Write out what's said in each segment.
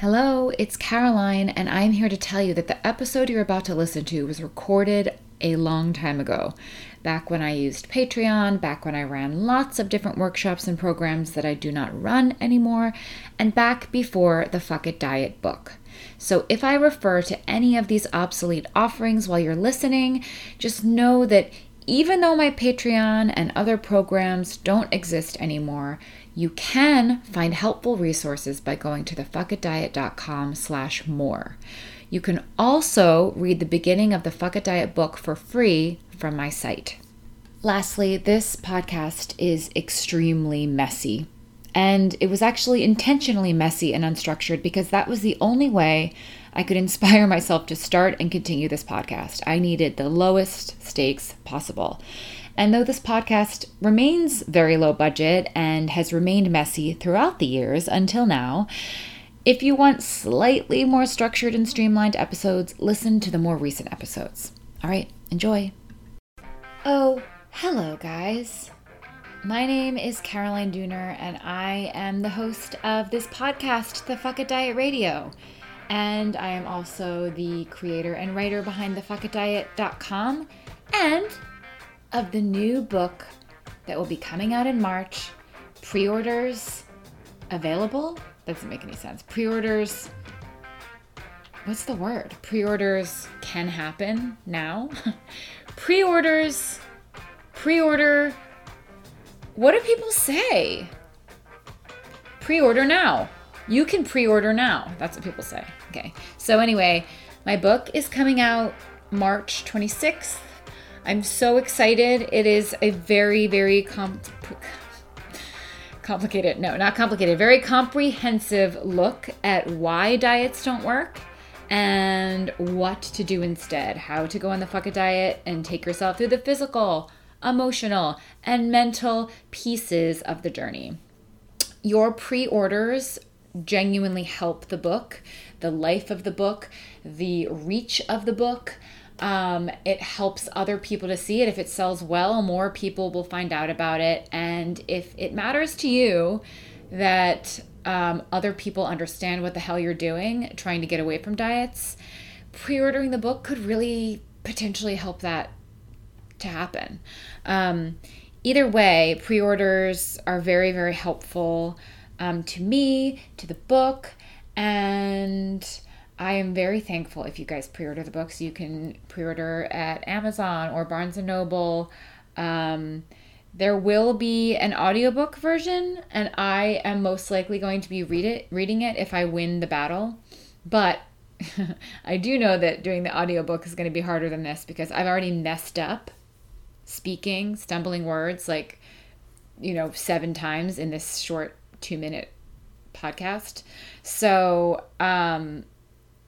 Hello, it's Caroline, and I'm here to tell you that the episode you're about to listen to was recorded a long time ago. Back when I used Patreon, back when I ran lots of different workshops and programs that I do not run anymore, and back before the Fuck It Diet book. So if I refer to any of these obsolete offerings while you're listening, just know that even though my Patreon and other programs don't exist anymore, you can find helpful resources by going to thefuckitdiet.com slash more. You can also read the beginning of the Fuck It Diet book for free from my site. Lastly, this podcast is extremely messy. And it was actually intentionally messy and unstructured because that was the only way I could inspire myself to start and continue this podcast. I needed the lowest stakes possible. And though this podcast remains very low budget and has remained messy throughout the years until now, if you want slightly more structured and streamlined episodes, listen to the more recent episodes. All right, enjoy. Oh, hello, guys. My name is Caroline Dooner, and I am the host of this podcast, The Fuck It Diet Radio. And I am also the creator and writer behind thefuckitdiet.com and of the new book that will be coming out in March. Pre orders available? Doesn't make any sense. Pre orders. What's the word? Pre orders can happen now. pre orders. Pre order. What do people say? Pre order now. You can pre order now. That's what people say. Okay. So, anyway, my book is coming out March 26th. I'm so excited. It is a very, very com- complicated, no, not complicated, very comprehensive look at why diets don't work and what to do instead. How to go on the fuck it diet and take yourself through the physical, emotional, and mental pieces of the journey. Your pre orders genuinely help the book, the life of the book, the reach of the book. Um, it helps other people to see it. If it sells well, more people will find out about it. And if it matters to you that um, other people understand what the hell you're doing, trying to get away from diets, pre ordering the book could really potentially help that to happen. Um, either way, pre orders are very, very helpful um, to me, to the book, and I am very thankful if you guys pre-order the books. You can pre-order at Amazon or Barnes and Noble. Um, there will be an audiobook version, and I am most likely going to be read it, reading it if I win the battle. But I do know that doing the audiobook is going to be harder than this because I've already messed up speaking, stumbling words like, you know, seven times in this short two minute podcast. So, um,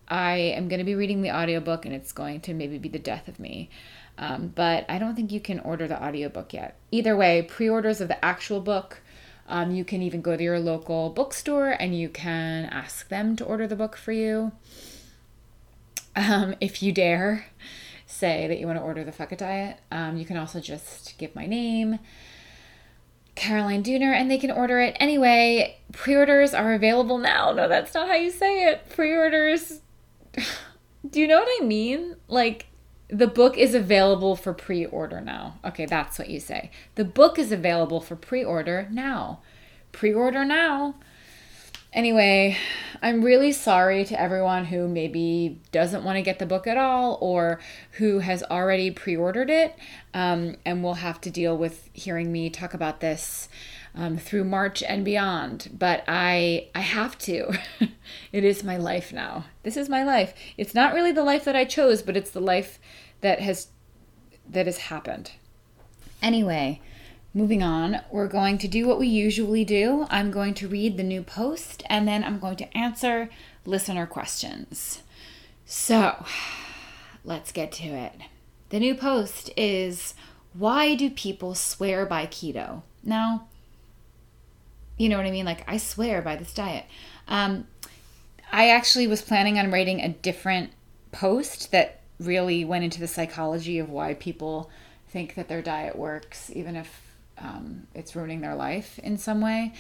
I am going to be reading the audiobook and it's going to maybe be the death of me. Um, but I don't think you can order the audiobook yet. Either way, pre orders of the actual book, um, you can even go to your local bookstore and you can ask them to order the book for you. Um, if you dare say that you want to order the Fuck It Diet, um, you can also just give my name. Caroline Dooner, and they can order it anyway. Pre orders are available now. No, that's not how you say it. Pre orders do you know what I mean? Like, the book is available for pre order now. Okay, that's what you say. The book is available for pre order now. Pre order now. Anyway, I'm really sorry to everyone who maybe doesn't want to get the book at all or who has already pre ordered it um, and will have to deal with hearing me talk about this um, through March and beyond. But I I have to. it is my life now. This is my life. It's not really the life that I chose, but it's the life that has that has happened. Anyway, moving on, we're going to do what we usually do. I'm going to read the new post and then I'm going to answer listener questions. So, let's get to it. The new post is why do people swear by keto? Now, you know what I mean? Like, I swear by this diet. Um, I actually was planning on writing a different post that really went into the psychology of why people think that their diet works, even if um, it's ruining their life in some way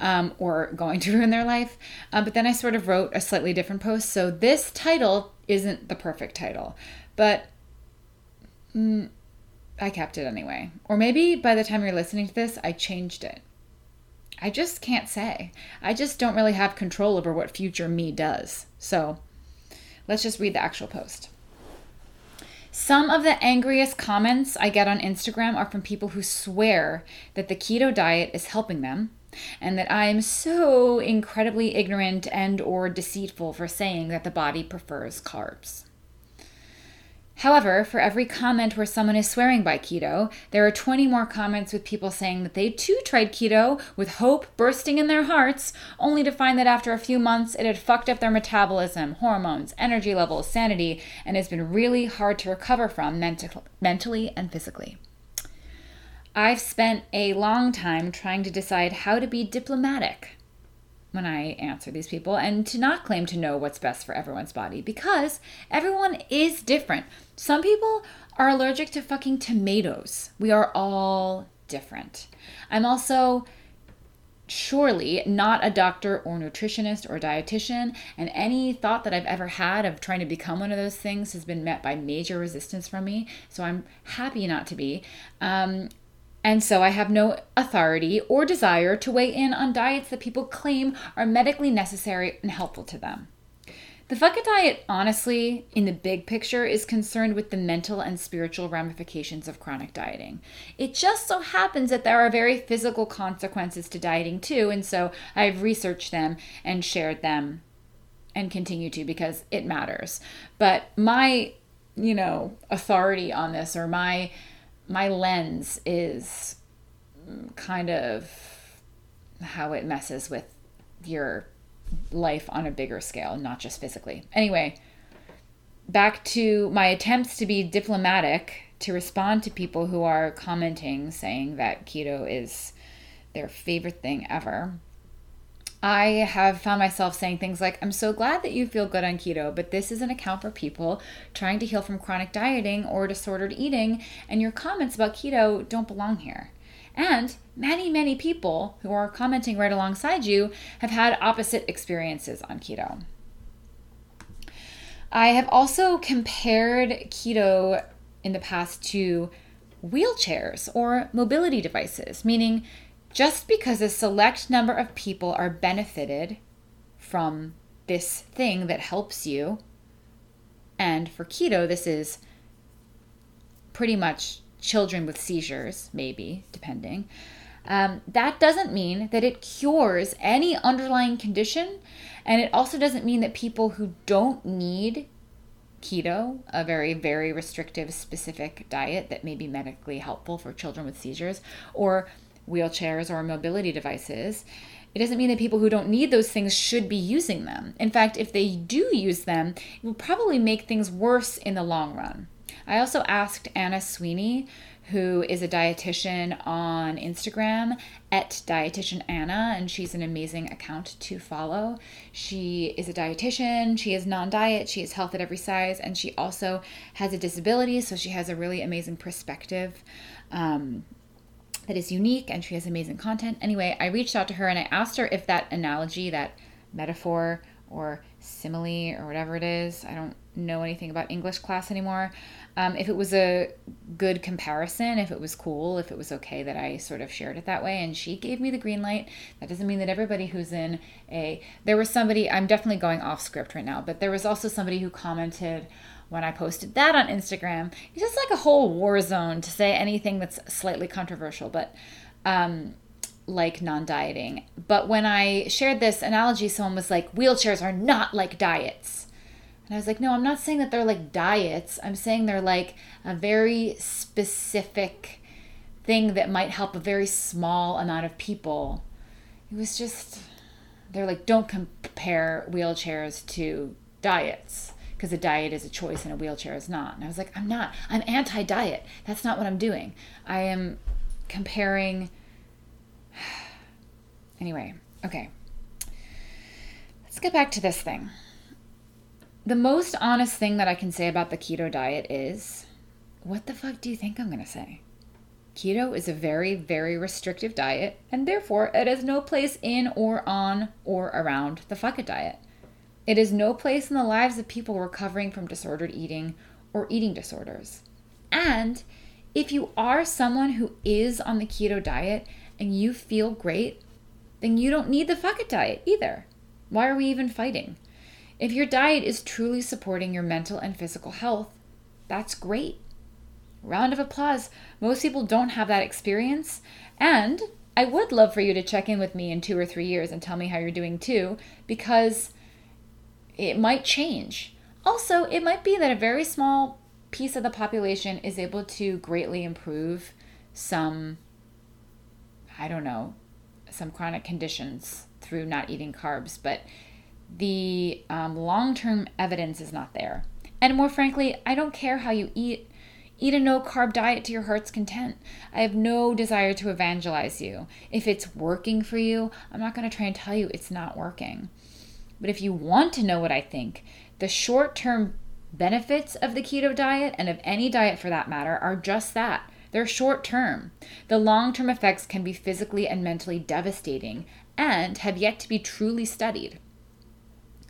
um, or going to ruin their life. Uh, but then I sort of wrote a slightly different post. So this title isn't the perfect title, but mm, I kept it anyway. Or maybe by the time you're listening to this, I changed it. I just can't say. I just don't really have control over what future me does. So let's just read the actual post. Some of the angriest comments I get on Instagram are from people who swear that the keto diet is helping them and that I am so incredibly ignorant and or deceitful for saying that the body prefers carbs. However, for every comment where someone is swearing by keto, there are 20 more comments with people saying that they too tried keto with hope bursting in their hearts, only to find that after a few months it had fucked up their metabolism, hormones, energy levels, sanity, and has been really hard to recover from mental- mentally and physically. I've spent a long time trying to decide how to be diplomatic when I answer these people and to not claim to know what's best for everyone's body because everyone is different. Some people are allergic to fucking tomatoes. We are all different. I'm also surely not a doctor or nutritionist or dietitian, and any thought that I've ever had of trying to become one of those things has been met by major resistance from me. So I'm happy not to be. Um, and so I have no authority or desire to weigh in on diets that people claim are medically necessary and helpful to them. The Fuck It diet, honestly, in the big picture, is concerned with the mental and spiritual ramifications of chronic dieting. It just so happens that there are very physical consequences to dieting too, and so I've researched them and shared them and continue to because it matters. But my, you know, authority on this or my my lens is kind of how it messes with your life on a bigger scale, not just physically. Anyway, back to my attempts to be diplomatic to respond to people who are commenting saying that keto is their favorite thing ever. I have found myself saying things like, I'm so glad that you feel good on keto, but this is an account for people trying to heal from chronic dieting or disordered eating, and your comments about keto don't belong here. And many, many people who are commenting right alongside you have had opposite experiences on keto. I have also compared keto in the past to wheelchairs or mobility devices, meaning just because a select number of people are benefited from this thing that helps you, and for keto, this is pretty much children with seizures, maybe, depending. Um, that doesn't mean that it cures any underlying condition. And it also doesn't mean that people who don't need keto, a very, very restrictive, specific diet that may be medically helpful for children with seizures, or wheelchairs or mobility devices, it doesn't mean that people who don't need those things should be using them. In fact, if they do use them, it will probably make things worse in the long run. I also asked Anna Sweeney, who is a dietitian on Instagram at dietitian Anna, and she's an amazing account to follow. She is a dietitian, she is non diet, she is health at every size, and she also has a disability, so she has a really amazing perspective. Um, that is unique and she has amazing content. Anyway, I reached out to her and I asked her if that analogy, that metaphor or simile or whatever it is, I don't know anything about English class anymore. Um, if it was a good comparison, if it was cool, if it was okay that I sort of shared it that way, and she gave me the green light. That doesn't mean that everybody who's in a. There was somebody, I'm definitely going off script right now, but there was also somebody who commented when I posted that on Instagram. It's just like a whole war zone to say anything that's slightly controversial, but um, like non dieting. But when I shared this analogy, someone was like, wheelchairs are not like diets. And I was like, no, I'm not saying that they're like diets. I'm saying they're like a very specific thing that might help a very small amount of people. It was just, they're like, don't compare wheelchairs to diets because a diet is a choice and a wheelchair is not. And I was like, I'm not. I'm anti diet. That's not what I'm doing. I am comparing. anyway, okay. Let's get back to this thing. The most honest thing that I can say about the keto diet is what the fuck do you think I'm going to say? Keto is a very, very restrictive diet, and therefore it has no place in or on or around the fuck diet. It has no place in the lives of people recovering from disordered eating or eating disorders. And if you are someone who is on the keto diet and you feel great, then you don't need the fuck it diet either. Why are we even fighting? If your diet is truly supporting your mental and physical health, that's great. Round of applause. Most people don't have that experience. And I would love for you to check in with me in two or three years and tell me how you're doing too, because it might change. Also, it might be that a very small piece of the population is able to greatly improve some, I don't know, some chronic conditions through not eating carbs, but the um, long term evidence is not there. And more frankly, I don't care how you eat. Eat a no carb diet to your heart's content. I have no desire to evangelize you. If it's working for you, I'm not going to try and tell you it's not working. But if you want to know what I think, the short term benefits of the keto diet and of any diet for that matter are just that. They're short term. The long term effects can be physically and mentally devastating and have yet to be truly studied.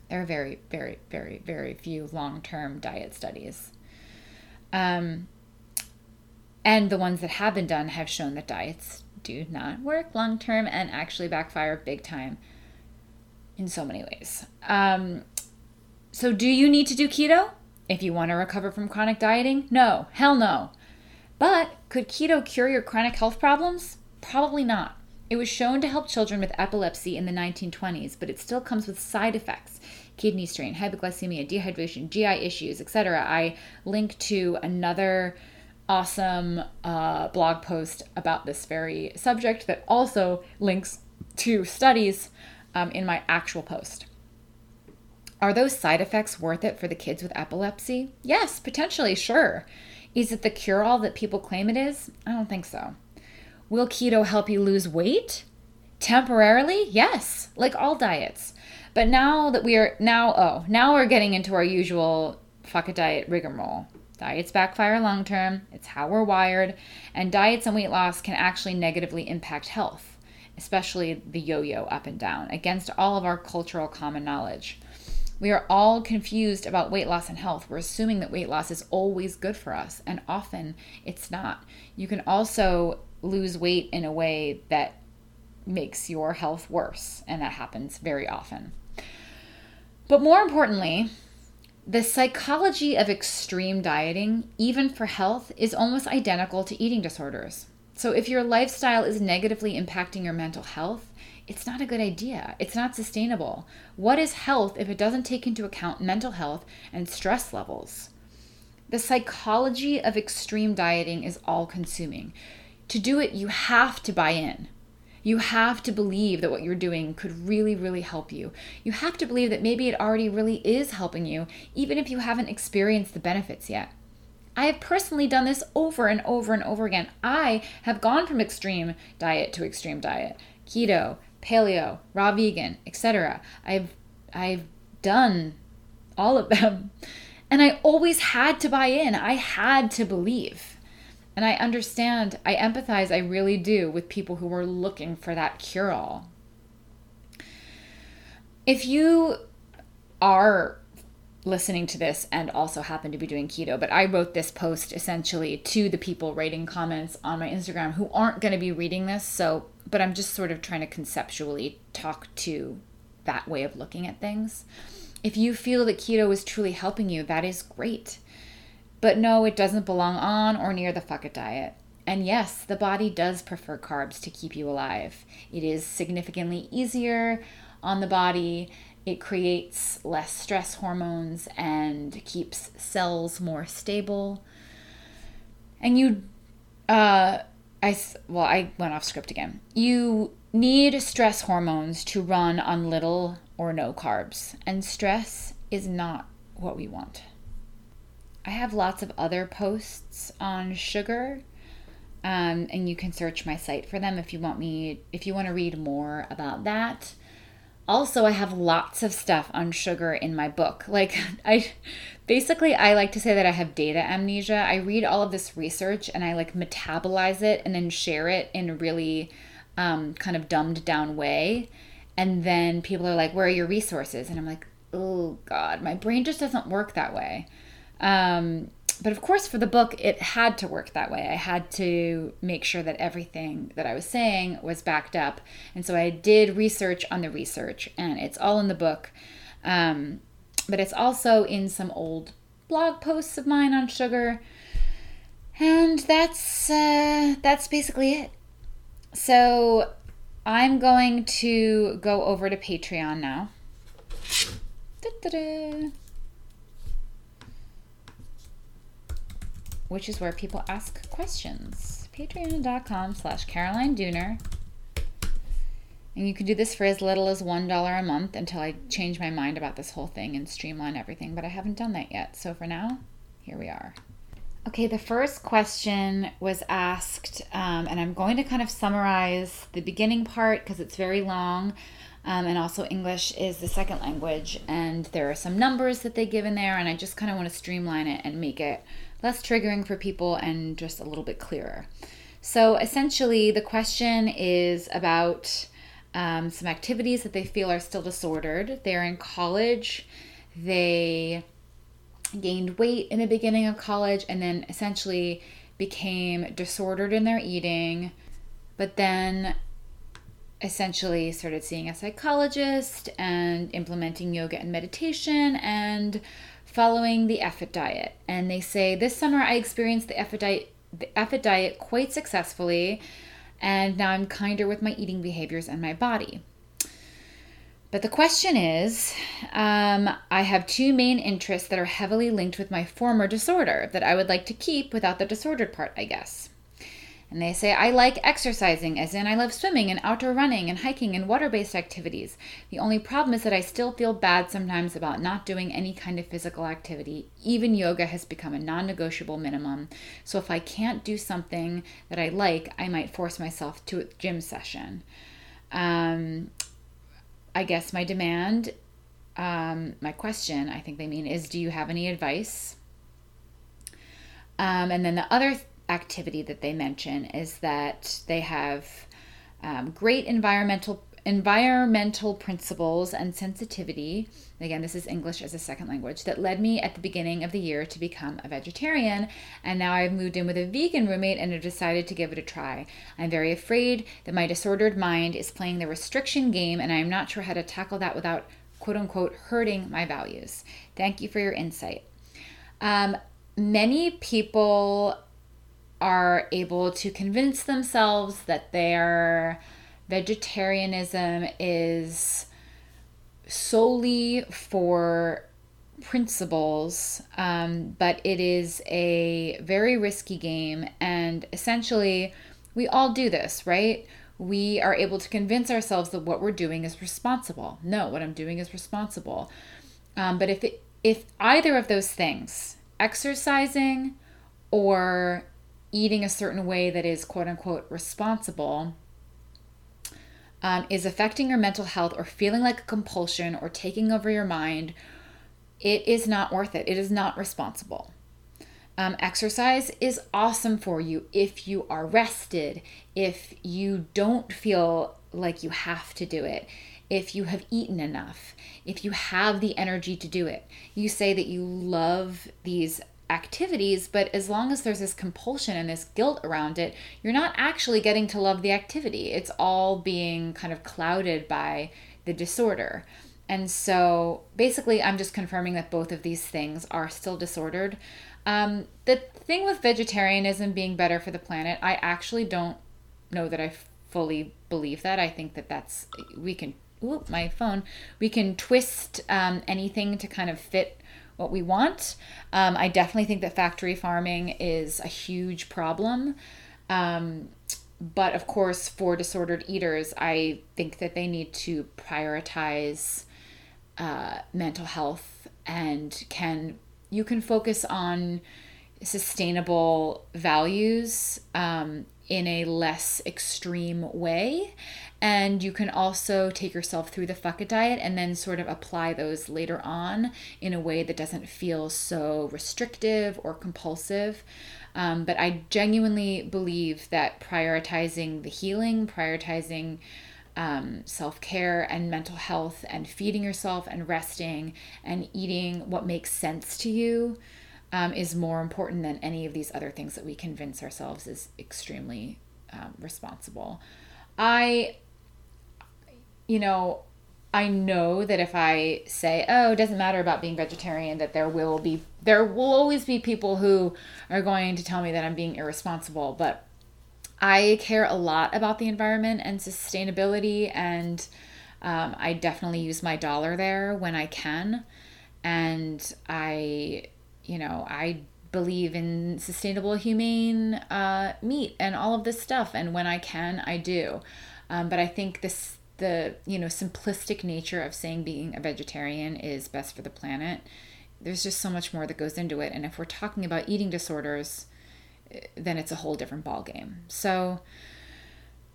There are very, very, very, very few long term diet studies. Um, and the ones that have been done have shown that diets do not work long term and actually backfire big time in so many ways. Um, so, do you need to do keto if you want to recover from chronic dieting? No, hell no. But could keto cure your chronic health problems? Probably not. It was shown to help children with epilepsy in the 1920s, but it still comes with side effects kidney strain, hypoglycemia, dehydration, GI issues, etc. I link to another awesome uh, blog post about this very subject that also links to studies um, in my actual post. Are those side effects worth it for the kids with epilepsy? Yes, potentially, sure. Is it the cure all that people claim it is? I don't think so. Will keto help you lose weight? Temporarily? Yes, like all diets. But now that we are now oh, now we're getting into our usual fuck a diet rigmarole. Diets backfire long term, it's how we're wired, and diets and weight loss can actually negatively impact health, especially the yo yo up and down, against all of our cultural common knowledge. We are all confused about weight loss and health. We're assuming that weight loss is always good for us, and often it's not. You can also lose weight in a way that makes your health worse, and that happens very often. But more importantly, the psychology of extreme dieting, even for health, is almost identical to eating disorders. So if your lifestyle is negatively impacting your mental health, it's not a good idea. It's not sustainable. What is health if it doesn't take into account mental health and stress levels? The psychology of extreme dieting is all consuming. To do it, you have to buy in. You have to believe that what you're doing could really, really help you. You have to believe that maybe it already really is helping you, even if you haven't experienced the benefits yet. I have personally done this over and over and over again. I have gone from extreme diet to extreme diet, keto, paleo, raw vegan, etc. I've I've done all of them. And I always had to buy in. I had to believe. And I understand, I empathize, I really do, with people who are looking for that cure all. If you are listening to this and also happen to be doing keto, but I wrote this post essentially to the people writing comments on my Instagram who aren't going to be reading this. So, but I'm just sort of trying to conceptually talk to that way of looking at things. If you feel that keto is truly helping you, that is great. But no, it doesn't belong on or near the fuck it diet. And yes, the body does prefer carbs to keep you alive. It is significantly easier on the body. It creates less stress hormones and keeps cells more stable. And you, uh, I, well, I went off script again. You need stress hormones to run on little or no carbs, and stress is not what we want. I have lots of other posts on sugar, um, and you can search my site for them if you want me if you want to read more about that. Also, I have lots of stuff on sugar in my book. Like, I basically, I like to say that I have data amnesia. I read all of this research and I like metabolize it and then share it in a really um, kind of dumbed down way. And then people are like, Where are your resources? And I'm like, Oh, God, my brain just doesn't work that way. Um, but of course, for the book, it had to work that way. I had to make sure that everything that I was saying was backed up. And so I did research on the research, and it's all in the book. Um, but it's also in some old blog posts of mine on sugar. And that's uh, that's basically it. So I'm going to go over to Patreon now. Da-da-da. Which is where people ask questions. Patreon.com slash Caroline Dooner. And you can do this for as little as $1 a month until I change my mind about this whole thing and streamline everything. But I haven't done that yet. So for now, here we are. Okay, the first question was asked, um, and I'm going to kind of summarize the beginning part because it's very long. Um, and also, English is the second language, and there are some numbers that they give in there, and I just kind of want to streamline it and make it less triggering for people and just a little bit clearer. So essentially, the question is about um, some activities that they feel are still disordered. They're in college, they gained weight in the beginning of college, and then essentially became disordered in their eating, but then essentially started seeing a psychologist and implementing yoga and meditation and following the F It diet. And they say, This summer I experienced the F It diet, the F It diet quite successfully, and now I'm kinder with my eating behaviors and my body. But the question is um, I have two main interests that are heavily linked with my former disorder that I would like to keep without the disordered part, I guess. And they say, I like exercising, as in I love swimming and outdoor running and hiking and water based activities. The only problem is that I still feel bad sometimes about not doing any kind of physical activity. Even yoga has become a non negotiable minimum. So if I can't do something that I like, I might force myself to a gym session. Um, I guess my demand, um, my question, I think they mean, is do you have any advice? Um, and then the other activity that they mention is that they have um, great environmental environmental principles and sensitivity. Again this is english as a second language that led me at the beginning of the year to become a vegetarian and now i've moved in with a vegan roommate and have decided to give it a try. I'm very afraid that my disordered mind is playing the restriction game and i'm not sure how to tackle that without quote unquote hurting my values. Thank you for your insight. Um, many people are able to convince themselves that their vegetarianism is solely for principles, um, but it is a very risky game. And essentially, we all do this, right? We are able to convince ourselves that what we're doing is responsible. No, what I'm doing is responsible. Um, but if it, if either of those things, exercising or eating a certain way that is quote unquote responsible um, is affecting your mental health or feeling like a compulsion or taking over your mind, it is not worth it. It is not responsible. Um, exercise is awesome for you if you are rested, if you don't feel like you have to do it, if you have eaten enough, if you have the energy to do it. You say that you love these activities, but as long as there's this compulsion and this guilt around it, you're not actually getting to love the activity. It's all being kind of clouded by the disorder. And so basically, I'm just confirming that both of these things are still disordered. Um, the thing with vegetarianism being better for the planet, I actually don't know that I fully believe that. I think that that's, we can, ooh, my phone, we can twist um, anything to kind of fit what we want. Um, I definitely think that factory farming is a huge problem. Um, but of course, for disordered eaters, I think that they need to prioritize uh, mental health and can you can focus on sustainable values um, in a less extreme way. And you can also take yourself through the fuck it diet and then sort of apply those later on in a way that doesn't feel so restrictive or compulsive. Um, but I genuinely believe that prioritizing the healing, prioritizing um, self care and mental health, and feeding yourself and resting and eating what makes sense to you um, is more important than any of these other things that we convince ourselves is extremely um, responsible. I, you know, I know that if I say, "Oh, it doesn't matter about being vegetarian," that there will be there will always be people who are going to tell me that I'm being irresponsible, but I care a lot about the environment and sustainability and um, I definitely use my dollar there when I can. And I, you know, I believe in sustainable, humane uh, meat and all of this stuff. And when I can, I do. Um, but I think this the you know simplistic nature of saying being a vegetarian is best for the planet there's just so much more that goes into it and if we're talking about eating disorders then it's a whole different ball game so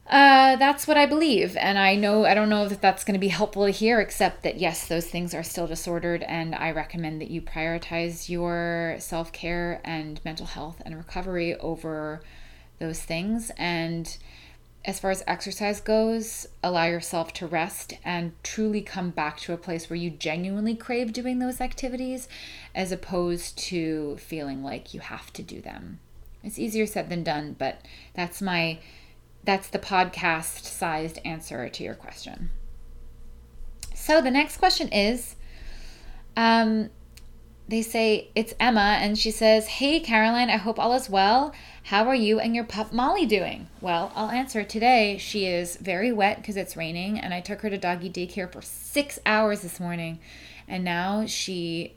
uh, that's what I believe. And I know, I don't know that that's going to be helpful to hear, except that yes, those things are still disordered. And I recommend that you prioritize your self care and mental health and recovery over those things. And as far as exercise goes, allow yourself to rest and truly come back to a place where you genuinely crave doing those activities as opposed to feeling like you have to do them. It's easier said than done, but that's my that's the podcast sized answer to your question. So the next question is um they say it's Emma, and she says, Hey, Caroline, I hope all is well. How are you and your pup Molly doing? Well, I'll answer today. She is very wet because it's raining, and I took her to doggy daycare for six hours this morning, and now she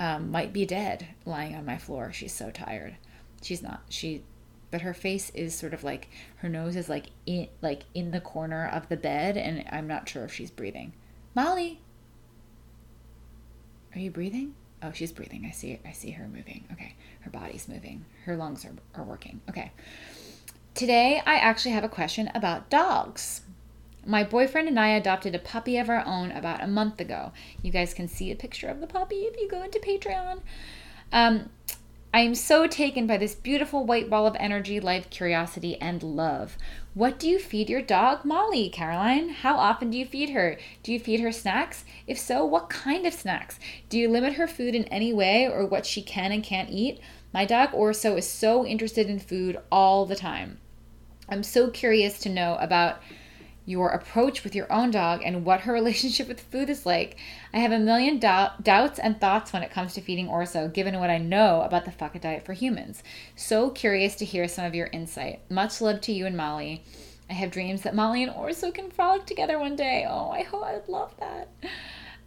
um, might be dead lying on my floor. She's so tired. She's not. She, but her face is sort of like her nose is like in like in the corner of the bed, and I'm not sure if she's breathing. Molly, are you breathing? Oh, she's breathing. I see it. I see her moving. Okay. Her body's moving. Her lungs are, are working. Okay. Today I actually have a question about dogs. My boyfriend and I adopted a puppy of our own about a month ago. You guys can see a picture of the puppy if you go into Patreon. Um, I am so taken by this beautiful white ball of energy, life, curiosity, and love. What do you feed your dog, Molly, Caroline? How often do you feed her? Do you feed her snacks? If so, what kind of snacks? Do you limit her food in any way or what she can and can't eat? My dog Orso is so interested in food all the time. I'm so curious to know about your approach with your own dog and what her relationship with food is like. I have a million doubt, doubts and thoughts when it comes to feeding Orso, given what I know about the It diet for humans. So curious to hear some of your insight. Much love to you and Molly. I have dreams that Molly and Orso can frolic together one day. Oh, I hope I would love that.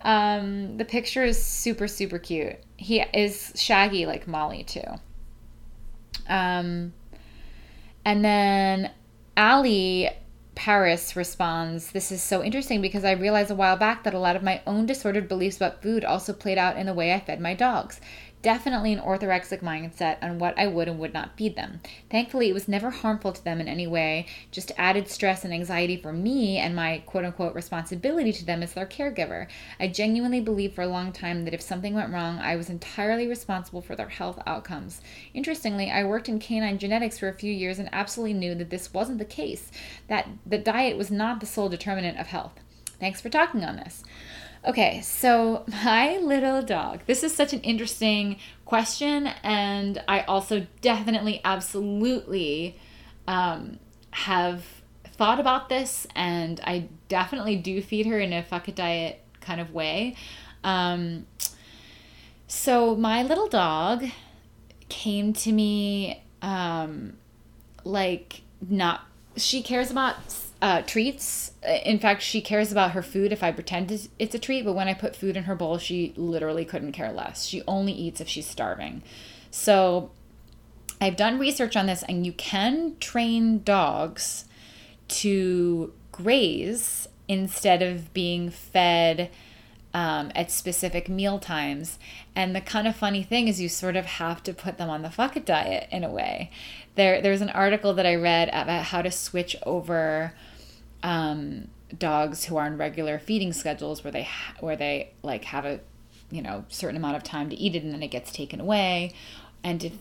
Um, the picture is super, super cute. He is shaggy like Molly, too. Um, and then Allie Paris responds, This is so interesting because I realized a while back that a lot of my own disordered beliefs about food also played out in the way I fed my dogs definitely an orthorexic mindset on what I would and would not feed them. Thankfully, it was never harmful to them in any way, just added stress and anxiety for me and my quote unquote responsibility to them as their caregiver. I genuinely believed for a long time that if something went wrong, I was entirely responsible for their health outcomes. Interestingly, I worked in canine genetics for a few years and absolutely knew that this wasn't the case, that the diet was not the sole determinant of health. Thanks for talking on this. Okay, so my little dog. This is such an interesting question, and I also definitely, absolutely um, have thought about this, and I definitely do feed her in a fuck it diet kind of way. Um, so my little dog came to me um, like not she cares about uh, treats. In fact, she cares about her food if I pretend it's a treat, but when I put food in her bowl, she literally couldn't care less. She only eats if she's starving. So I've done research on this, and you can train dogs to graze instead of being fed um, at specific meal times. And the kind of funny thing is, you sort of have to put them on the fuck it diet in a way. There, there's an article that I read about how to switch over um, dogs who are on regular feeding schedules, where they ha- where they like have a you know certain amount of time to eat it, and then it gets taken away, and to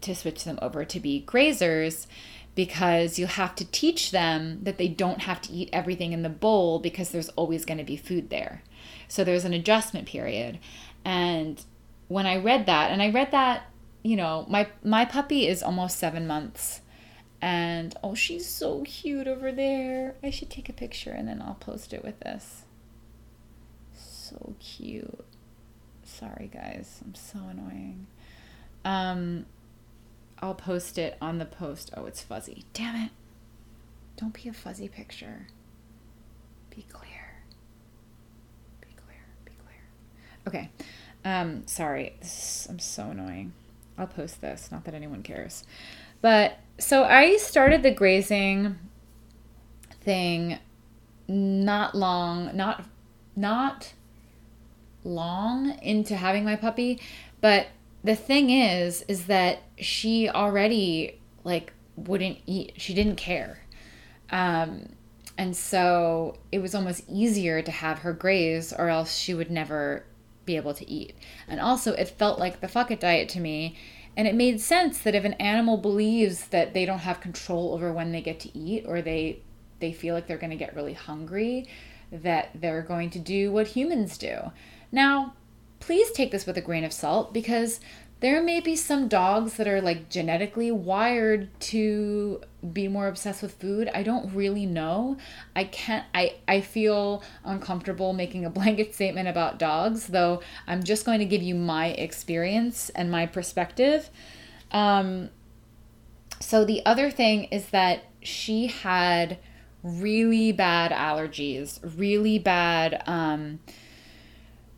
to switch them over to be grazers because you have to teach them that they don't have to eat everything in the bowl because there's always going to be food there. So there's an adjustment period. And when I read that, and I read that, you know, my my puppy is almost 7 months. And oh, she's so cute over there. I should take a picture and then I'll post it with this. So cute. Sorry guys, I'm so annoying. Um I'll post it on the post. Oh, it's fuzzy. Damn it. Don't be a fuzzy picture. Be clear. Be clear. Be clear. Okay. Um, sorry. Is, I'm so annoying. I'll post this. Not that anyone cares. But so I started the grazing thing not long, not not long into having my puppy, but the thing is is that she already like wouldn't eat she didn't care. Um and so it was almost easier to have her graze or else she would never be able to eat. And also it felt like the fuck it diet to me and it made sense that if an animal believes that they don't have control over when they get to eat or they they feel like they're going to get really hungry that they're going to do what humans do. Now please take this with a grain of salt because there may be some dogs that are like genetically wired to be more obsessed with food. I don't really know. I can't i i feel uncomfortable making a blanket statement about dogs though i'm just going to give you my experience and my perspective. Um so the other thing is that she had really bad allergies really bad um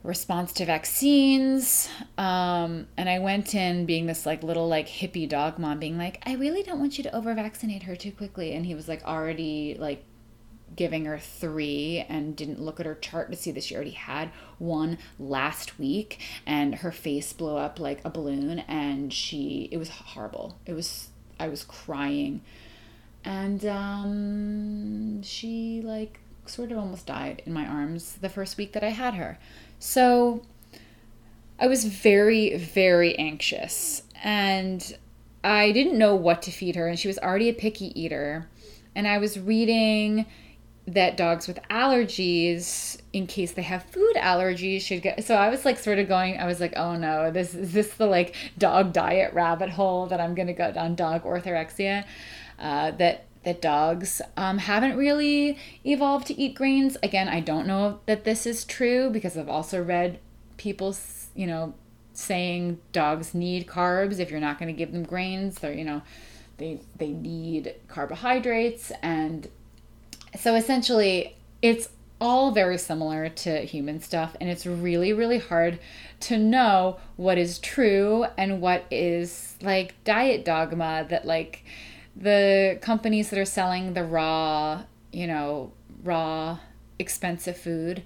response to vaccines. Um, and I went in being this like little like hippie dog mom, being like, I really don't want you to over vaccinate her too quickly. And he was like already like giving her three and didn't look at her chart to see that she already had one last week and her face blew up like a balloon and she it was horrible it was i was crying and um she like sort of almost died in my arms the first week that i had her so I was very, very anxious and I didn't know what to feed her, and she was already a picky eater. And I was reading that dogs with allergies, in case they have food allergies, should get. So I was like, sort of going. I was like, oh no, this is this the like dog diet rabbit hole that I'm gonna go down dog orthorexia. Uh, that that dogs um, haven't really evolved to eat grains. Again, I don't know that this is true because I've also read people, you know, saying dogs need carbs if you're not going to give them grains. They're, you know, they they need carbohydrates, and so essentially, it's all very similar to human stuff, and it's really really hard to know what is true and what is like diet dogma that like the companies that are selling the raw, you know, raw, expensive food,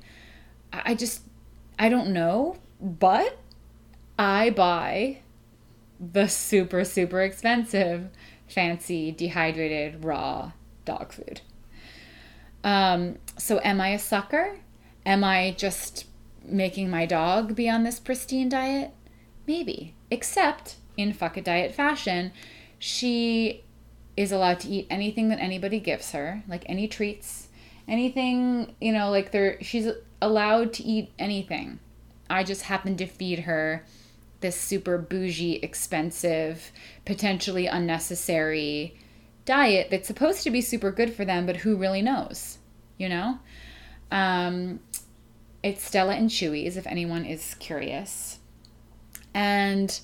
I just, I don't know, but I buy the super, super expensive, fancy, dehydrated, raw dog food. Um, so, am I a sucker? Am I just making my dog be on this pristine diet? Maybe. Except in fuck a diet fashion, she is allowed to eat anything that anybody gives her, like any treats, anything, you know, like there she's allowed to eat anything. I just happen to feed her this super bougie, expensive, potentially unnecessary diet that's supposed to be super good for them, but who really knows, you know? Um, it's Stella and Chewy's, if anyone is curious. And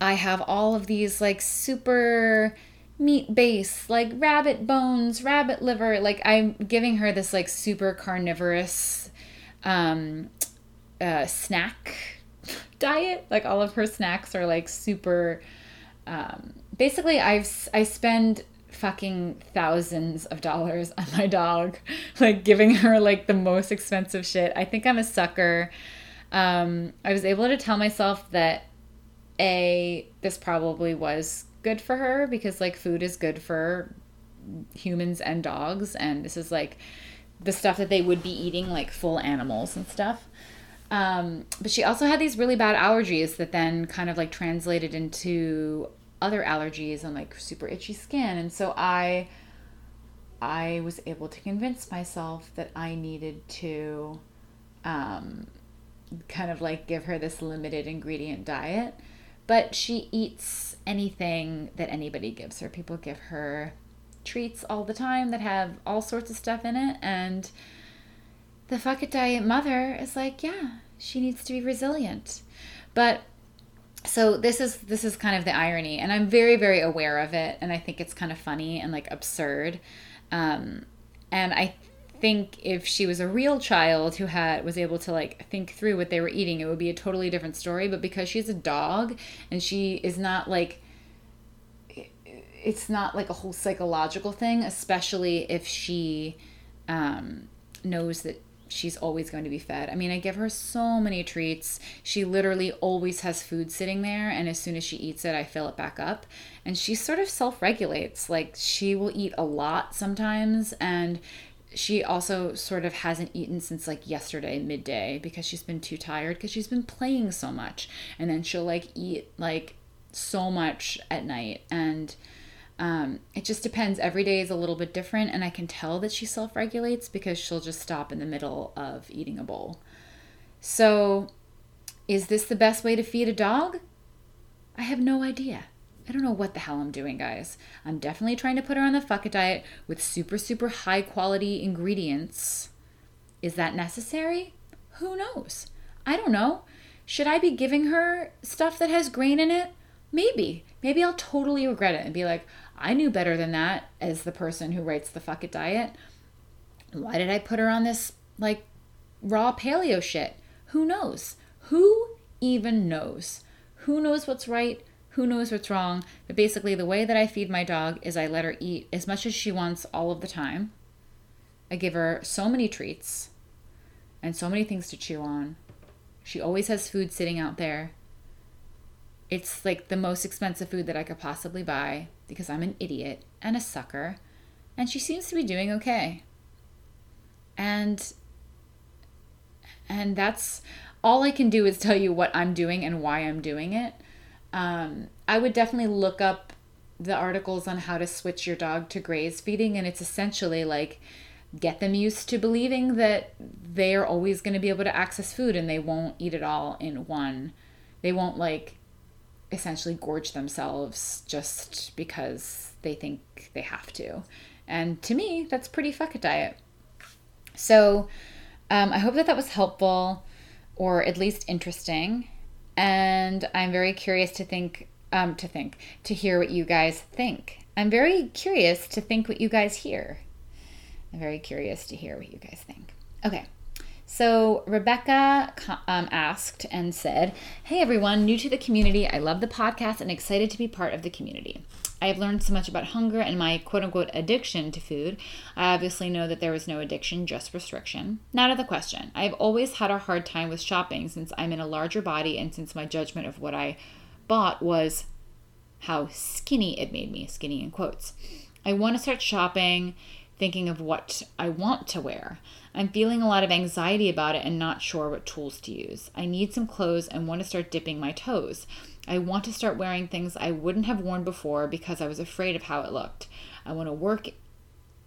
I have all of these like super meat base, like rabbit bones, rabbit liver. Like I'm giving her this like super carnivorous um, uh, snack diet. Like all of her snacks are like super. Um, basically, I've I spend fucking thousands of dollars on my dog, like giving her like the most expensive shit. I think I'm a sucker. Um, I was able to tell myself that a this probably was good for her because like food is good for humans and dogs, and this is like the stuff that they would be eating, like full animals and stuff. Um, but she also had these really bad allergies that then kind of like translated into other allergies and like super itchy skin. And so I I was able to convince myself that I needed to um, kind of like give her this limited ingredient diet. But she eats anything that anybody gives her. People give her treats all the time that have all sorts of stuff in it. And the fuck it diet mother is like, yeah, she needs to be resilient. But so this is this is kind of the irony and i'm very very aware of it and i think it's kind of funny and like absurd um, and i think if she was a real child who had was able to like think through what they were eating it would be a totally different story but because she's a dog and she is not like it's not like a whole psychological thing especially if she um, knows that she's always going to be fed. I mean, I give her so many treats. She literally always has food sitting there, and as soon as she eats it, I fill it back up. And she sort of self regulates. Like, she will eat a lot sometimes, and she also sort of hasn't eaten since like yesterday midday because she's been too tired because she's been playing so much and then she'll like eat like so much at night and um, it just depends. Every day is a little bit different, and I can tell that she self regulates because she'll just stop in the middle of eating a bowl. So, is this the best way to feed a dog? I have no idea. I don't know what the hell I'm doing, guys. I'm definitely trying to put her on the fuck it diet with super, super high quality ingredients. Is that necessary? Who knows? I don't know. Should I be giving her stuff that has grain in it? Maybe. Maybe I'll totally regret it and be like, I knew better than that as the person who writes the fuck it diet. Why did I put her on this like raw paleo shit? Who knows? Who even knows? Who knows what's right? Who knows what's wrong? But basically, the way that I feed my dog is I let her eat as much as she wants all of the time. I give her so many treats and so many things to chew on. She always has food sitting out there. It's like the most expensive food that I could possibly buy because I'm an idiot and a sucker, and she seems to be doing okay. And and that's all I can do is tell you what I'm doing and why I'm doing it. Um, I would definitely look up the articles on how to switch your dog to graze feeding, and it's essentially like get them used to believing that they are always going to be able to access food and they won't eat it all in one. They won't like essentially gorge themselves just because they think they have to. And to me, that's pretty fuck it diet. So um, I hope that that was helpful or at least interesting. And I'm very curious to think, um, to think, to hear what you guys think. I'm very curious to think what you guys hear. I'm very curious to hear what you guys think. Okay. So Rebecca um, asked and said, Hey everyone, new to the community. I love the podcast and excited to be part of the community. I have learned so much about hunger and my quote unquote addiction to food. I obviously know that there was no addiction, just restriction. Not of the question. I have always had a hard time with shopping since I'm in a larger body and since my judgment of what I bought was how skinny it made me, skinny in quotes. I want to start shopping thinking of what I want to wear. I'm feeling a lot of anxiety about it and not sure what tools to use. I need some clothes and want to start dipping my toes. I want to start wearing things I wouldn't have worn before because I was afraid of how it looked. I want to work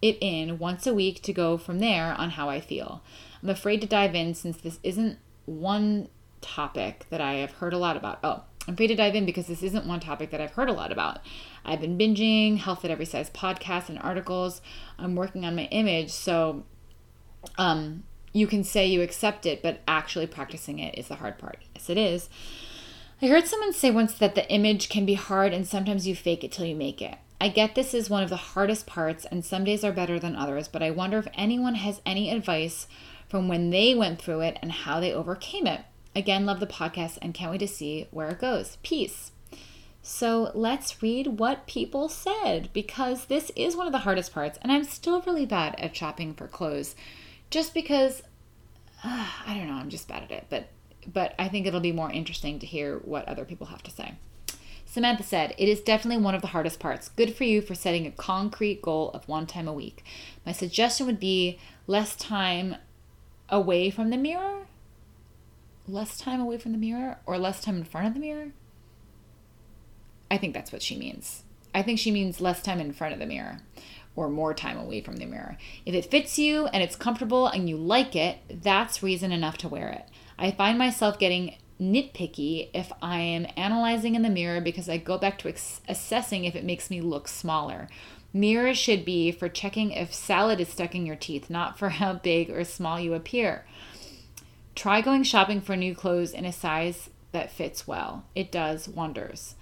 it in once a week to go from there on how I feel. I'm afraid to dive in since this isn't one topic that I have heard a lot about. Oh, I'm afraid to dive in because this isn't one topic that I've heard a lot about. I've been binging Health at Every Size podcasts and articles. I'm working on my image, so um, you can say you accept it, but actually practicing it is the hard part. Yes, it is. I heard someone say once that the image can be hard and sometimes you fake it till you make it. I get this is one of the hardest parts, and some days are better than others, but I wonder if anyone has any advice from when they went through it and how they overcame it. Again, love the podcast and can't wait to see where it goes. Peace. So let's read what people said because this is one of the hardest parts, and I'm still really bad at shopping for clothes just because uh, I don't know, I'm just bad at it, but but I think it'll be more interesting to hear what other people have to say. Samantha said, It is definitely one of the hardest parts. Good for you for setting a concrete goal of one time a week. My suggestion would be less time away from the mirror. Less time away from the mirror or less time in front of the mirror? I think that's what she means. I think she means less time in front of the mirror or more time away from the mirror. If it fits you and it's comfortable and you like it, that's reason enough to wear it. I find myself getting nitpicky if I am analyzing in the mirror because I go back to ex- assessing if it makes me look smaller. Mirrors should be for checking if salad is stuck in your teeth, not for how big or small you appear. Try going shopping for new clothes in a size that fits well. It does wonders.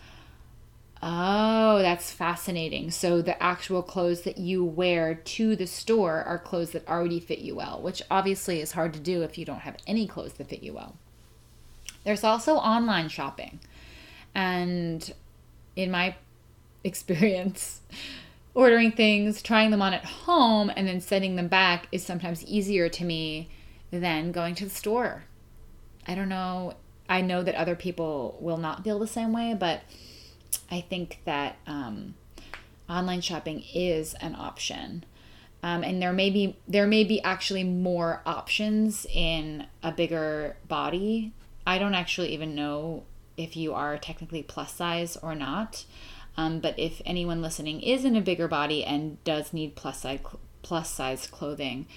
Oh, that's fascinating. So the actual clothes that you wear to the store are clothes that already fit you well, which obviously is hard to do if you don't have any clothes that fit you well. There's also online shopping. And in my experience, ordering things, trying them on at home, and then sending them back is sometimes easier to me than going to the store. I don't know. I know that other people will not feel the same way, but I think that um, online shopping is an option. Um, and there may be there may be actually more options in a bigger body. I don't actually even know if you are technically plus size or not. Um, but if anyone listening is in a bigger body and does need plus size plus size clothing,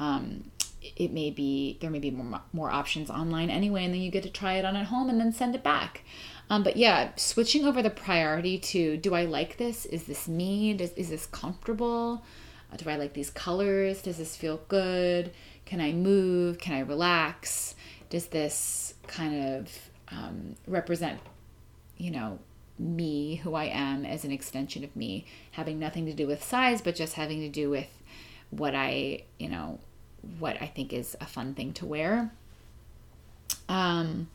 um, it may be there may be more more options online anyway, and then you get to try it on at home and then send it back. Um, but yeah, switching over the priority to do I like this? Is this me? Does, is this comfortable? Uh, do I like these colors? Does this feel good? Can I move? Can I relax? Does this kind of um, represent, you know, me, who I am as an extension of me, having nothing to do with size, but just having to do with what I, you know, what I think is a fun thing to wear. Um,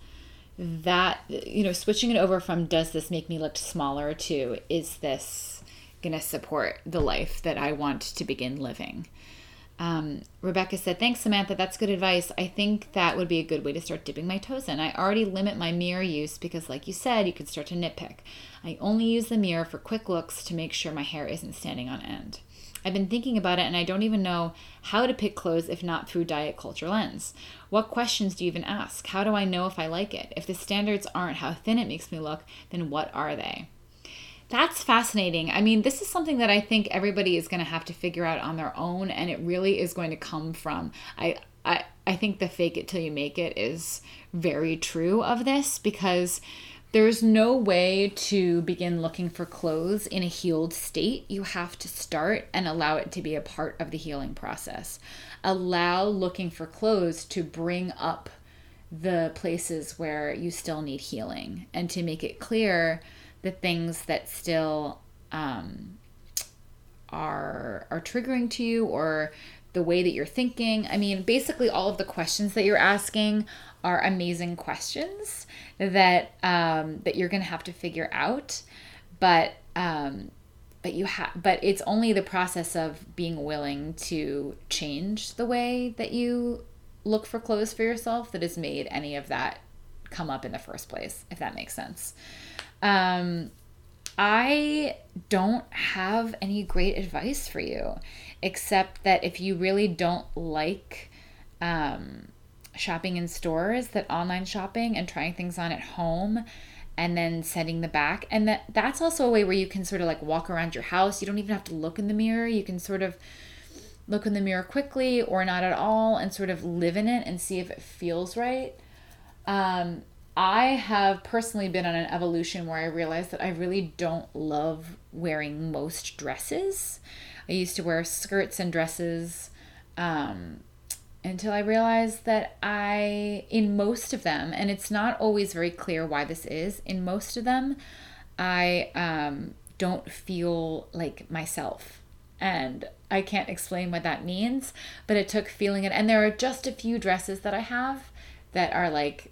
that you know switching it over from does this make me look smaller to is this going to support the life that i want to begin living? Um, rebecca said thanks samantha. That's good advice. I think that would be a good way to start dipping my toes in. I already limit my mirror use because like you said you could start to nitpick. I only use the mirror for quick looks to make sure my hair isn't standing on end I've been thinking about it and I don't even know how to pick clothes if not through diet culture lens. What questions do you even ask? How do I know if I like it? If the standards aren't how thin it makes me look, then what are they? That's fascinating. I mean, this is something that I think everybody is going to have to figure out on their own and it really is going to come from I I I think the fake it till you make it is very true of this because there's no way to begin looking for clothes in a healed state. You have to start and allow it to be a part of the healing process. Allow looking for clothes to bring up the places where you still need healing and to make it clear the things that still um, are are triggering to you or the way that you're thinking. I mean, basically all of the questions that you're asking are amazing questions that um, that you're gonna have to figure out, but um, but you have but it's only the process of being willing to change the way that you look for clothes for yourself that has made any of that come up in the first place, if that makes sense. Um, I don't have any great advice for you, except that if you really don't like um, shopping in stores, that online shopping and trying things on at home and then sending the back. And that that's also a way where you can sort of like walk around your house. You don't even have to look in the mirror. You can sort of look in the mirror quickly or not at all and sort of live in it and see if it feels right. Um, i have personally been on an evolution where i realized that i really don't love wearing most dresses. I used to wear skirts and dresses um, until I realized that I, in most of them, and it's not always very clear why this is, in most of them, I um, don't feel like myself. And I can't explain what that means, but it took feeling it. And there are just a few dresses that I have that are like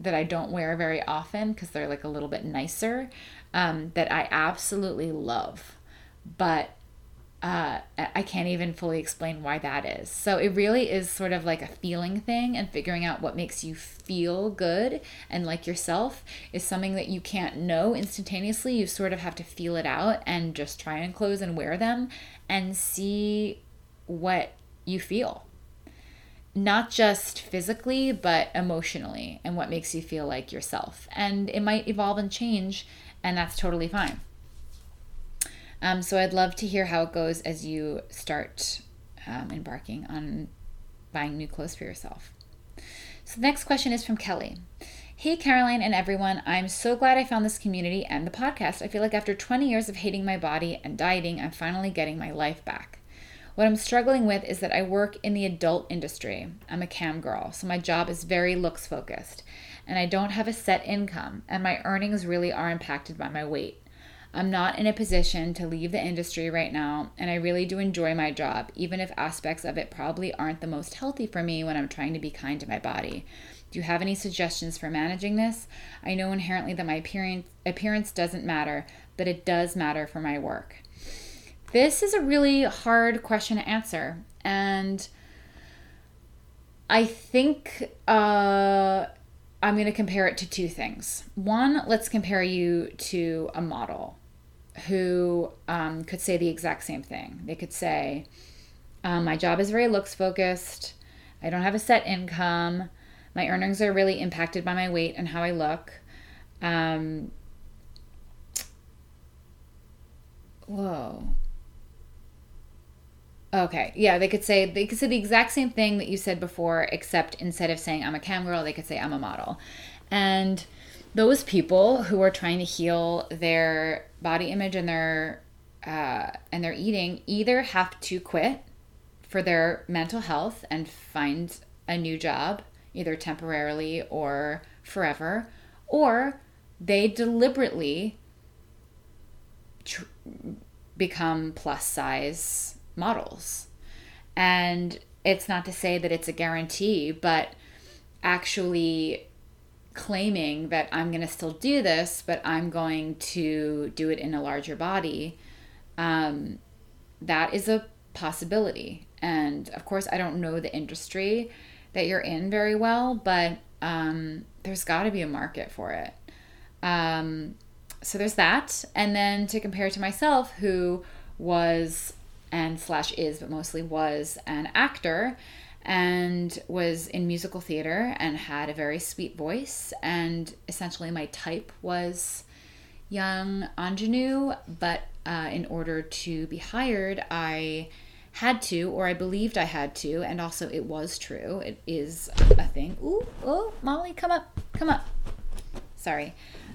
that I don't wear very often because they're like a little bit nicer um, that I absolutely love. But uh, I can't even fully explain why that is. So it really is sort of like a feeling thing, and figuring out what makes you feel good and like yourself is something that you can't know instantaneously. You sort of have to feel it out and just try and clothes and wear them and see what you feel. Not just physically, but emotionally, and what makes you feel like yourself. And it might evolve and change, and that's totally fine. Um, so I'd love to hear how it goes as you start um, embarking on buying new clothes for yourself. So the next question is from Kelly. Hey, Caroline and everyone. I'm so glad I found this community and the podcast. I feel like after 20 years of hating my body and dieting, I'm finally getting my life back. What I'm struggling with is that I work in the adult industry. I'm a cam girl, so my job is very looks focused, and I don't have a set income, and my earnings really are impacted by my weight. I'm not in a position to leave the industry right now, and I really do enjoy my job, even if aspects of it probably aren't the most healthy for me when I'm trying to be kind to my body. Do you have any suggestions for managing this? I know inherently that my appearance, appearance doesn't matter, but it does matter for my work. This is a really hard question to answer, and I think uh, I'm going to compare it to two things. One, let's compare you to a model who um, could say the exact same thing. They could say, um, My job is very looks focused. I don't have a set income. My earnings are really impacted by my weight and how I look. Um, whoa. Okay, yeah, they could say they could say the exact same thing that you said before, except instead of saying I'm a cam girl, they could say I'm a model. And those people who are trying to heal their body image and their uh, and their eating either have to quit for their mental health and find a new job, either temporarily or forever, or they deliberately tr- become plus size models. And it's not to say that it's a guarantee, but actually claiming that I'm going to still do this, but I'm going to do it in a larger body, um, that is a possibility. And of course, I don't know the industry that you're in very well, but um, there's got to be a market for it. Um, so there's that. And then to compare to myself, who was and slash is, but mostly was an actor and was in musical theater and had a very sweet voice. And essentially, my type was young ingenue, but uh, in order to be hired, I had to, or I believed I had to, and also it was true. It is a thing. Ooh, oh, Molly, come up, come up. Sorry.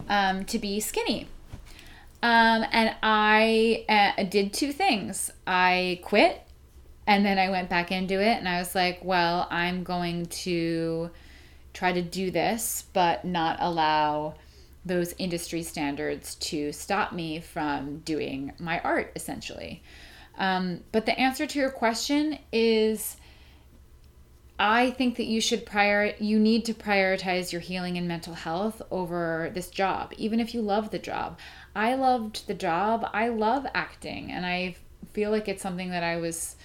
Um, to be skinny. Um, and I uh, did two things. I quit and then I went back into it and I was like, well, I'm going to try to do this, but not allow those industry standards to stop me from doing my art, essentially. Um, but the answer to your question is I think that you should prior you need to prioritize your healing and mental health over this job, even if you love the job. I loved the job. I love acting, and I feel like it's something that I was,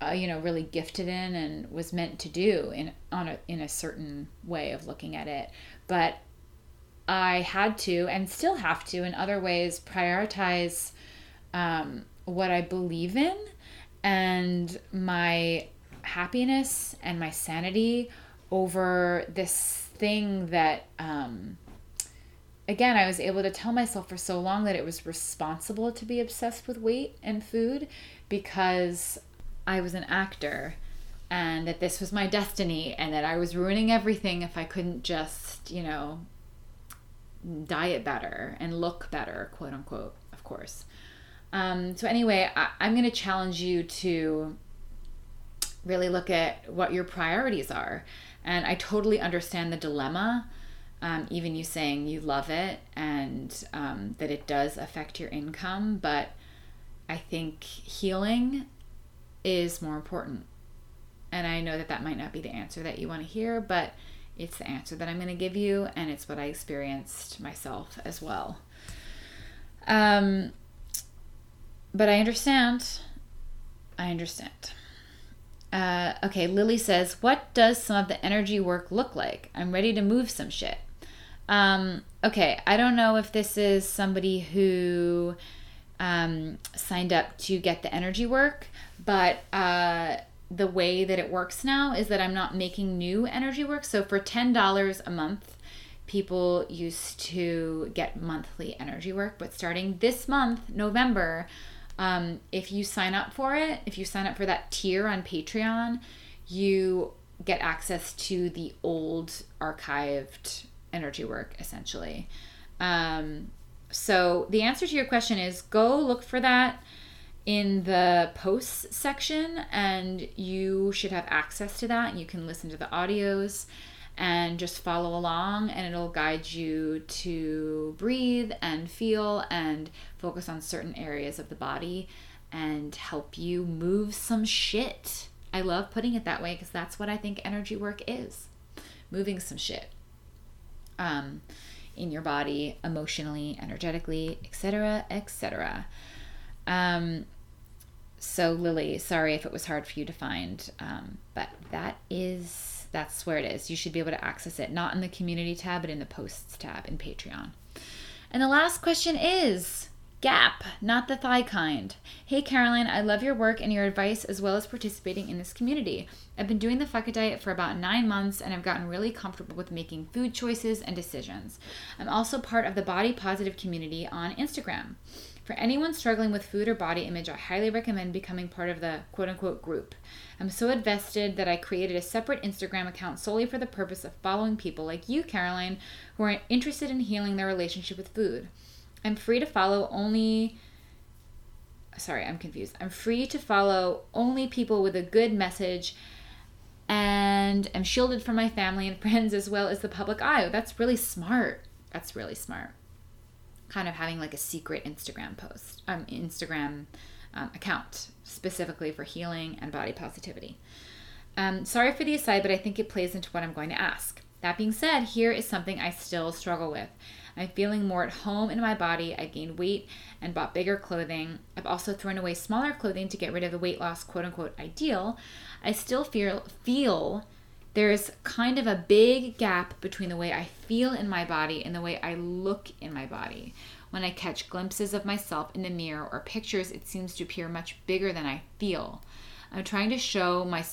uh, you know, really gifted in and was meant to do in on a in a certain way of looking at it. But I had to, and still have to, in other ways, prioritize um, what I believe in and my happiness and my sanity over this thing that um, again, I was able to tell myself for so long that it was responsible to be obsessed with weight and food because I was an actor and that this was my destiny and that I was ruining everything if I couldn't just, you know, diet better and look better, quote unquote, of course. Um, so, anyway, I, I'm going to challenge you to really look at what your priorities are. And I totally understand the dilemma um, even you saying you love it and um, that it does affect your income, but I think healing is more important. And I know that that might not be the answer that you want to hear, but it's the answer that I'm going to give you, and it's what I experienced myself as well. Um, but I understand. I understand. Uh, okay, Lily says, What does some of the energy work look like? I'm ready to move some shit. Um, okay, I don't know if this is somebody who um, signed up to get the energy work, but uh, the way that it works now is that I'm not making new energy work. So for $10 a month, people used to get monthly energy work, but starting this month, November, um, if you sign up for it, if you sign up for that tier on Patreon, you get access to the old archived energy work essentially. Um, so the answer to your question is go look for that in the posts section and you should have access to that. You can listen to the audios and just follow along and it'll guide you to breathe and feel and focus on certain areas of the body and help you move some shit. I love putting it that way because that's what I think energy work is. Moving some shit. Um in your body emotionally, energetically, etc., etc. Um so Lily, sorry if it was hard for you to find, um, but that is that's where it is. You should be able to access it, not in the community tab, but in the posts tab in Patreon. And the last question is Gap, not the thigh kind. Hey Caroline, I love your work and your advice as well as participating in this community. I've been doing the Fuck It Diet for about nine months and I've gotten really comfortable with making food choices and decisions. I'm also part of the body positive community on Instagram. For anyone struggling with food or body image, I highly recommend becoming part of the quote unquote group. I'm so invested that I created a separate Instagram account solely for the purpose of following people like you, Caroline, who are interested in healing their relationship with food. I'm free to follow only. Sorry, I'm confused. I'm free to follow only people with a good message and I'm shielded from my family and friends as well as the public eye. That's really smart. That's really smart kind of having like a secret Instagram post, um, Instagram um, account specifically for healing and body positivity. Um, sorry for the aside, but I think it plays into what I'm going to ask. That being said, here is something I still struggle with. I'm feeling more at home in my body. I gained weight and bought bigger clothing. I've also thrown away smaller clothing to get rid of the weight loss quote unquote ideal. I still feel feel there's kind of a big gap between the way I feel in my body and the way I look in my body. When I catch glimpses of myself in the mirror or pictures, it seems to appear much bigger than I feel. I'm trying to show my,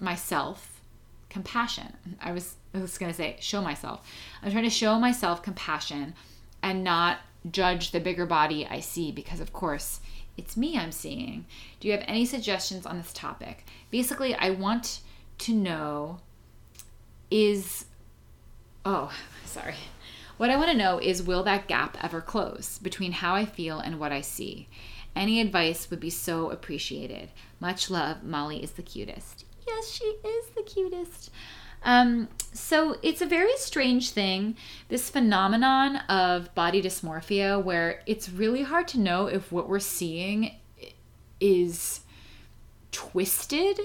myself compassion. I was, I was going to say, show myself. I'm trying to show myself compassion and not judge the bigger body I see because, of course, it's me I'm seeing. Do you have any suggestions on this topic? Basically, I want to know is oh, sorry. What I want to know is will that gap ever close between how I feel and what I see? Any advice would be so appreciated. Much love. Molly is the cutest. Yes, she is the cutest. Um, so it's a very strange thing, this phenomenon of body dysmorphia, where it's really hard to know if what we're seeing is twisted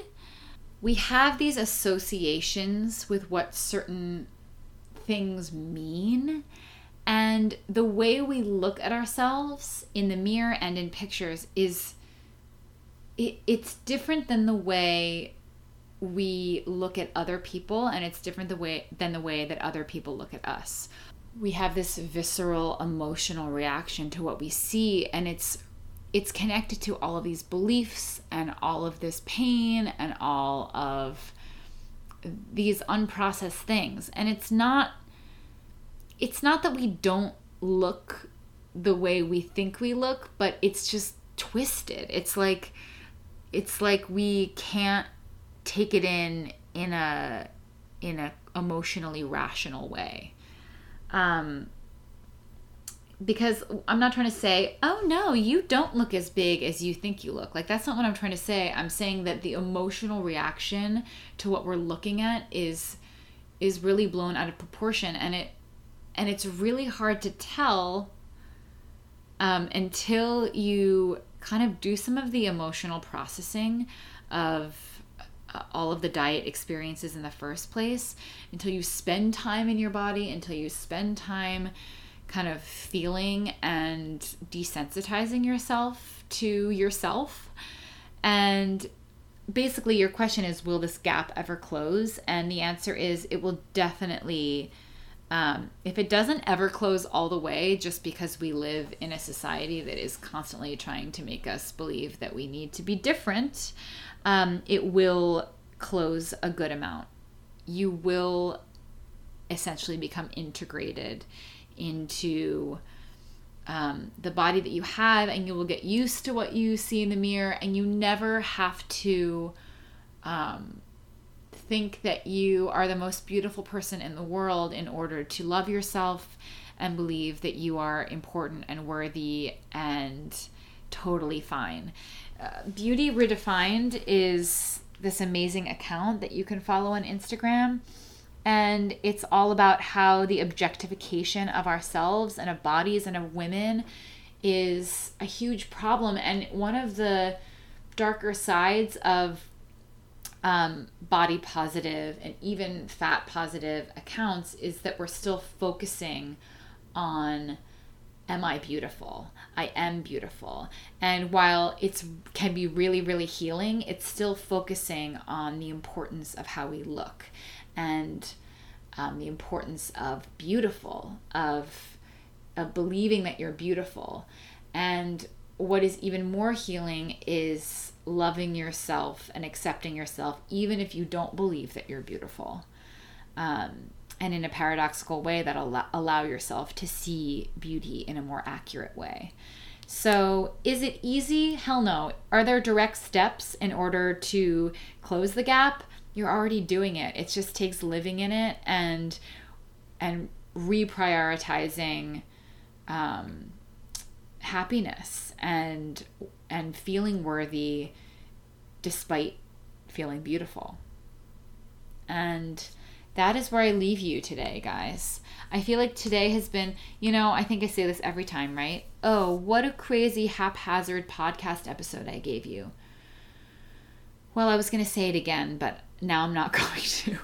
we have these associations with what certain things mean. And the way we look at ourselves in the mirror and in pictures is it, it's different than the way we look at other people and it's different the way than the way that other people look at us. We have this visceral emotional reaction to what we see and it's it's connected to all of these beliefs and all of this pain and all of these unprocessed things. And it's not it's not that we don't look the way we think we look but it's just twisted. It's like it's like we can't take it in in a in a emotionally rational way. Um because I'm not trying to say, oh no, you don't look as big as you think you look. Like, that's not what I'm trying to say. I'm saying that the emotional reaction to what we're looking at is is really blown out of proportion and it and it's really hard to tell um, until you kind of do some of the emotional processing of uh, all of the diet experiences in the first place until you spend time in your body, until you spend time kind of feeling and desensitizing yourself to yourself. And basically, your question is Will this gap ever close? And the answer is it will definitely. Um, if it doesn't ever close all the way, just because we live in a society that is constantly trying to make us believe that we need to be different, um, it will close a good amount. You will essentially become integrated into um, the body that you have, and you will get used to what you see in the mirror, and you never have to um, think that you are the most beautiful person in the world in order to love yourself and believe that you are important and worthy and totally fine. Uh, Beauty Redefined is this amazing account that you can follow on Instagram. And it's all about how the objectification of ourselves and of bodies and of women is a huge problem. And one of the darker sides of um, body positive and even fat positive accounts is that we're still focusing on am I beautiful? I am beautiful. And while it's can be really really healing, it's still focusing on the importance of how we look and um, the importance of beautiful, of of believing that you're beautiful. And what is even more healing is loving yourself and accepting yourself, even if you don't believe that you're beautiful. Um, and in a paradoxical way that allow, allow yourself to see beauty in a more accurate way. So, is it easy? Hell no. Are there direct steps in order to close the gap? You're already doing it. It just takes living in it and and reprioritizing um, happiness and and feeling worthy despite feeling beautiful. And that is where I leave you today, guys. I feel like today has been, you know, I think I say this every time, right? Oh, what a crazy haphazard podcast episode I gave you. Well, I was going to say it again, but now I'm not going to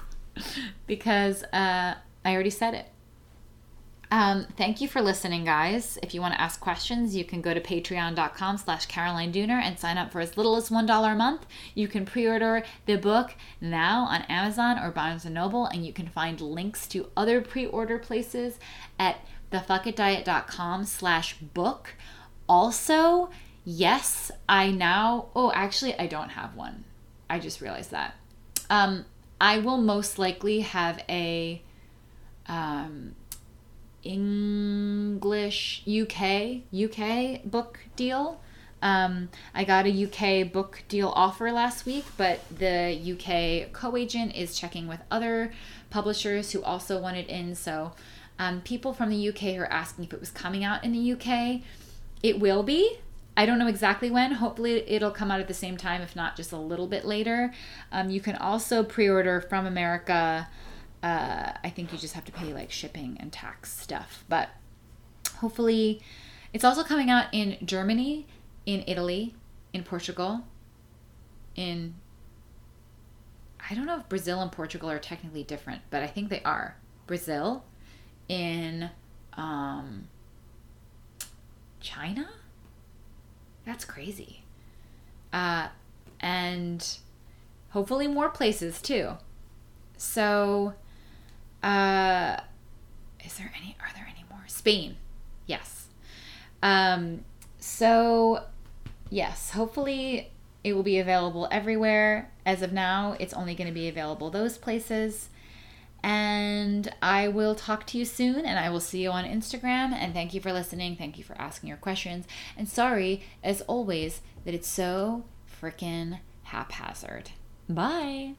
because uh, I already said it. Um, thank you for listening, guys. If you want to ask questions, you can go to patreon.com slash Caroline Dooner and sign up for as little as $1 a month. You can pre-order the book now on Amazon or Barnes & Noble, and you can find links to other pre-order places at thefuckitdiet.com slash book. Also, yes, I now... Oh, actually, I don't have one. I just realized that. Um, I will most likely have a... Um, English UK UK book deal. Um, I got a UK book deal offer last week, but the UK co agent is checking with other publishers who also want it in. So, um, people from the UK are asking if it was coming out in the UK. It will be. I don't know exactly when. Hopefully, it'll come out at the same time, if not just a little bit later. Um, you can also pre order from America uh, I think you just have to pay like shipping and tax stuff. But hopefully, it's also coming out in Germany, in Italy, in Portugal, in I don't know if Brazil and Portugal are technically different, but I think they are. Brazil, in um, China. That's crazy. Uh, and hopefully more places too. So uh, is there any? Are there any more? Spain, yes. Um, so yes, hopefully it will be available everywhere. As of now, it's only going to be available those places. And I will talk to you soon, and I will see you on Instagram. And thank you for listening. Thank you for asking your questions. And sorry, as always, that it's so freaking haphazard. Bye.